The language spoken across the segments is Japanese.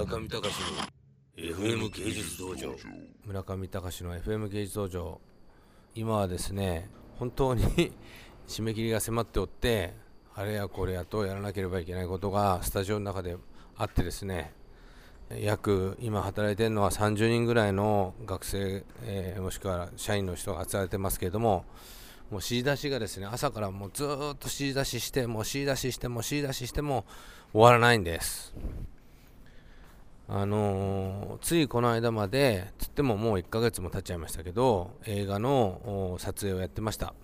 村上隆の FM 芸術道場。村上隆の FM 芸術道場。今はですね本当に 締め切りが迫っておってあれやこれやとやらなければいけないことがスタジオの中であってですね約今働いてるのは30人ぐらいの学生、えーもしくは社員の人が集まれてますけれどももう指示出しがですね朝からもうずっと指示出ししてもう指示出ししても指示出ししても終わらないんです。あのーついこの間までつってももう1ヶ月も経っちゃいましたけど映画の撮影をやってました。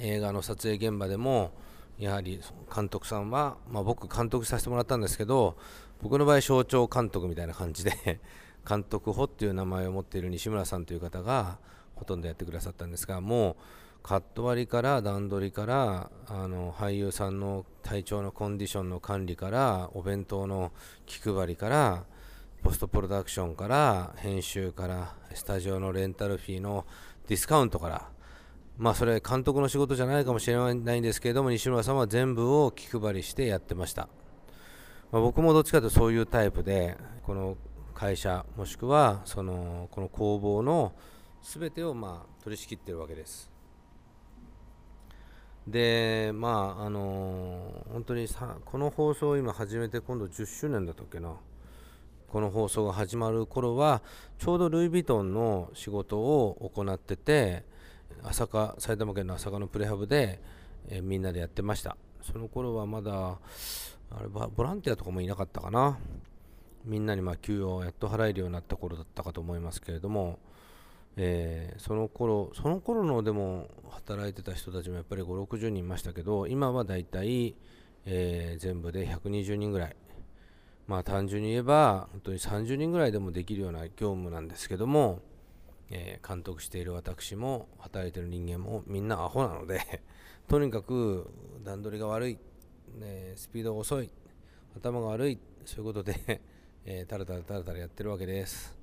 映画の撮影現場でもやはり監督さんは、まあ、僕監督させてもらったんですけど僕の場合象徴監督みたいな感じで 監督補っていう名前を持っている西村さんという方がほとんどやってくださったんですがもうカット割りから段取りからあの俳優さんの体調のコンディションの管理からお弁当の気配りからポストプロダクションから編集からスタジオのレンタルフィーのディスカウントから。まあそれ監督の仕事じゃないかもしれないんですけれども西村さんは全部を気配りしてやってました、まあ僕もどっちかというとそういうタイプでこの会社もしくはそのこの工房の全てをまあ取り仕切ってるわけです。でまああの本当にさこの放送を今始めて今度10周年だったっけな。この放送が始まる頃はちょうどルイ・ヴィトンの仕事を行ってて朝霞埼玉県の朝霞のプレハブで、えーみんなでやってました。その頃はまだあれボボランティアとかもいなかったかな。みんなにまあ給与をやっと払えるようになった頃だったかと思いますけれども、えーその頃その頃のでも働いてた人たちもやっぱり5 6 0人いましたけど今はだいたい、全部で120人ぐらい。まあ単純に言えば本当に30人ぐらいでもできるような業務なんですけども、えー監督している私も働いてる人間もみんなアホなので とにかく段取りが悪い、ね、スピードが遅い頭が悪いそういうことで、えー、タラタラタラタラやってるわけです、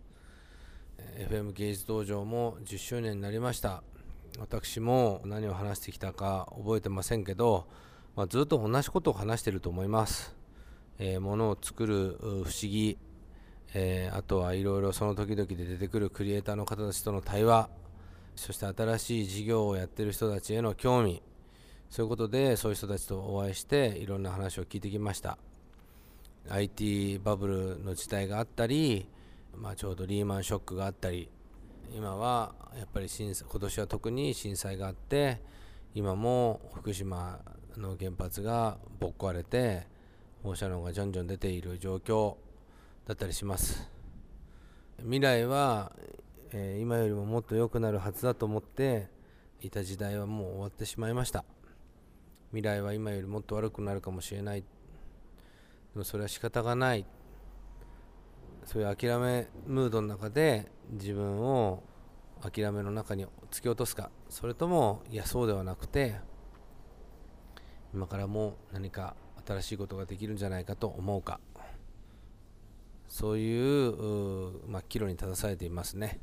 FM 芸術道場も10周年になりました。私も何を話してきたか覚えてませんけど、まあ、ずっと同じことを話してると思います。えー、ものを作る不思議、えーあとはいろいろその時々で出てくるクリエイターの方たちとの対話。そして新しい事業をやってる人たちへの興味。そういうことでそういう人たちとお会いしていろんな話を聞いてきました。IT バブルの時代があったり、まあ、ちょうどリーマンショックがあったり今はやっぱり震災今年は特に震災があって今も福島の原発がぼっ壊れて放射能がじゃんじゃん出ている状況だったりします。未来は、えー今よりももっと良くなるはずだと思っていた時代はもう終わってしまいました。未来は今よりもっと悪くなるかもしれない。でもそれは仕方がない。そういう諦めムードの中で自分を諦めの中に突き落とすかそれともいやそうではなくて今からも何か新しいことができるんじゃないかと思うか。そういうまあ、岐路に立たされていますね。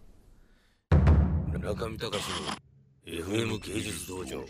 村上隆の FM 芸術道場。